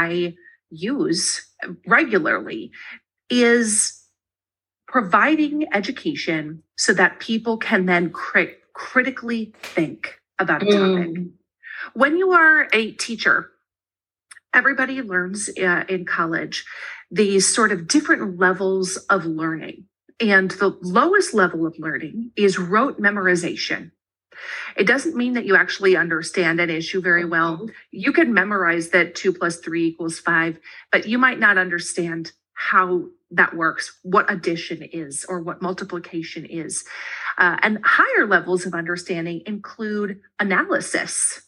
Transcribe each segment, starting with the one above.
I use regularly is providing education so that people can then crit- critically think about a topic. Mm. When you are a teacher, everybody learns uh, in college these sort of different levels of learning. And the lowest level of learning is rote memorization. It doesn't mean that you actually understand an issue very well. Mm-hmm. You can memorize that two plus three equals five, but you might not understand how that works, what addition is, or what multiplication is. Uh, and higher levels of understanding include analysis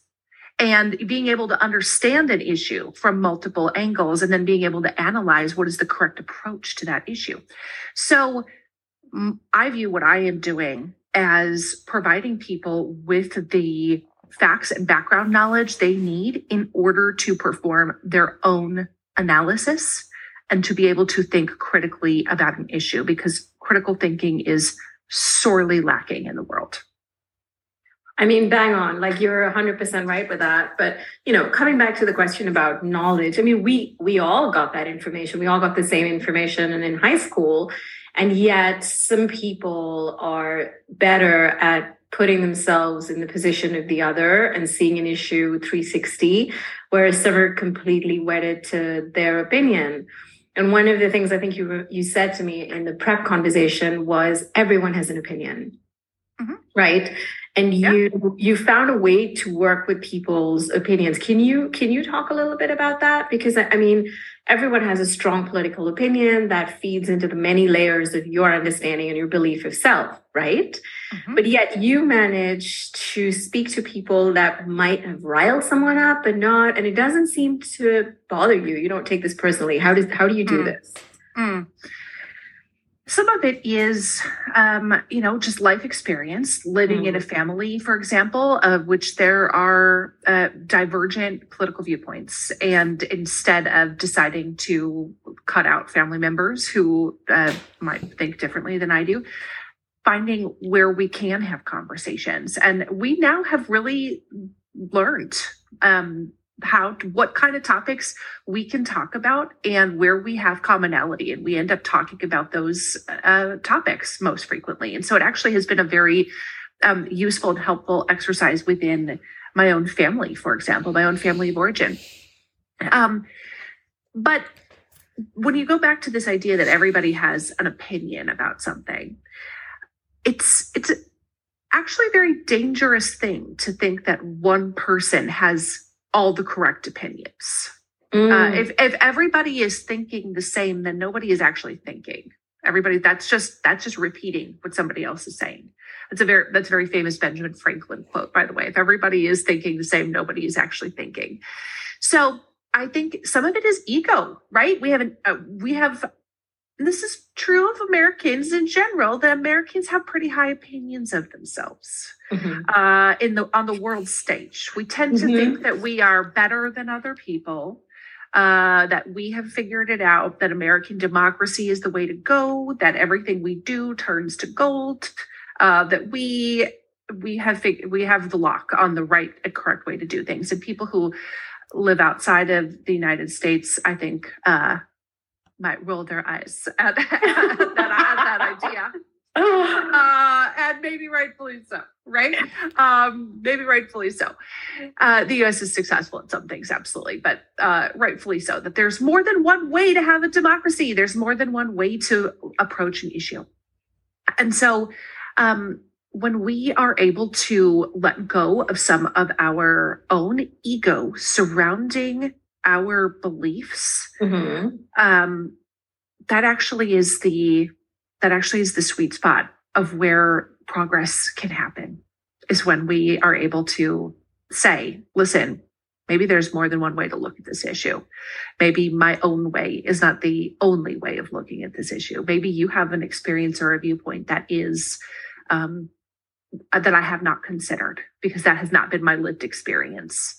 and being able to understand an issue from multiple angles and then being able to analyze what is the correct approach to that issue. So I view what I am doing as providing people with the facts and background knowledge they need in order to perform their own analysis and to be able to think critically about an issue because critical thinking is sorely lacking in the world. I mean, bang on. Like you're 100% right with that. But, you know, coming back to the question about knowledge, I mean, we we all got that information. We all got the same information and in high school, and yet some people are better at putting themselves in the position of the other and seeing an issue 360, whereas some are completely wedded to their opinion. And one of the things I think you you said to me in the prep conversation was everyone has an opinion. Mm-hmm. Right and you yeah. you found a way to work with people's opinions can you can you talk a little bit about that because i mean everyone has a strong political opinion that feeds into the many layers of your understanding and your belief of self right mm-hmm. but yet you manage to speak to people that might have riled someone up but not and it doesn't seem to bother you you don't take this personally how does how do you do mm. this mm. Some of it is, um, you know, just life experience, living mm. in a mm. family, for example, of which there are uh, divergent political viewpoints. And instead of deciding to cut out family members who uh, might think differently than I do, finding where we can have conversations. And we now have really learned um, how what kind of topics we can talk about and where we have commonality and we end up talking about those uh, topics most frequently. And so it actually has been a very um, useful and helpful exercise within my own family for example my own family of origin. Um, but when you go back to this idea that everybody has an opinion about something it's it's actually a very dangerous thing to think that one person has all the correct opinions. Uh, mm. Uh, if if everybody is thinking the same, then nobody is actually thinking. Everybody that's just that's just repeating what somebody else is saying. That's a very that's a very famous Benjamin Franklin quote, by the way. If everybody is thinking the same, nobody is actually thinking. So I think some of it is ego, right? We have an, uh, we have this is Americans in general. The Americans have pretty high opinions of themselves mm-hmm. uh, in the on the world stage. We tend to mm-hmm. think that we are better than other people. Uh, that we have figured it out. That American democracy is the way to go. That everything we do turns to gold. Uh, that we we have fig- we have the lock on the right and correct way to do things. And people who live outside of the United States, I think, uh, might roll their eyes at, at, that, at that idea. Uh, and maybe rightfully so, right? Um, maybe rightfully so. Uh, the US is successful in some things, absolutely, but uh, rightfully so. That there's more than one way to have a democracy, there's more than one way to approach an issue. And so, um, when we are able to let go of some of our own ego surrounding our beliefs mm-hmm. um, that actually is the that actually is the sweet spot of where progress can happen is when we are able to say listen maybe there's more than one way to look at this issue. Maybe my own way is not the only way of looking at this issue. Maybe you have an experience or a viewpoint that is um, that i have not considered because that has not been my lived experience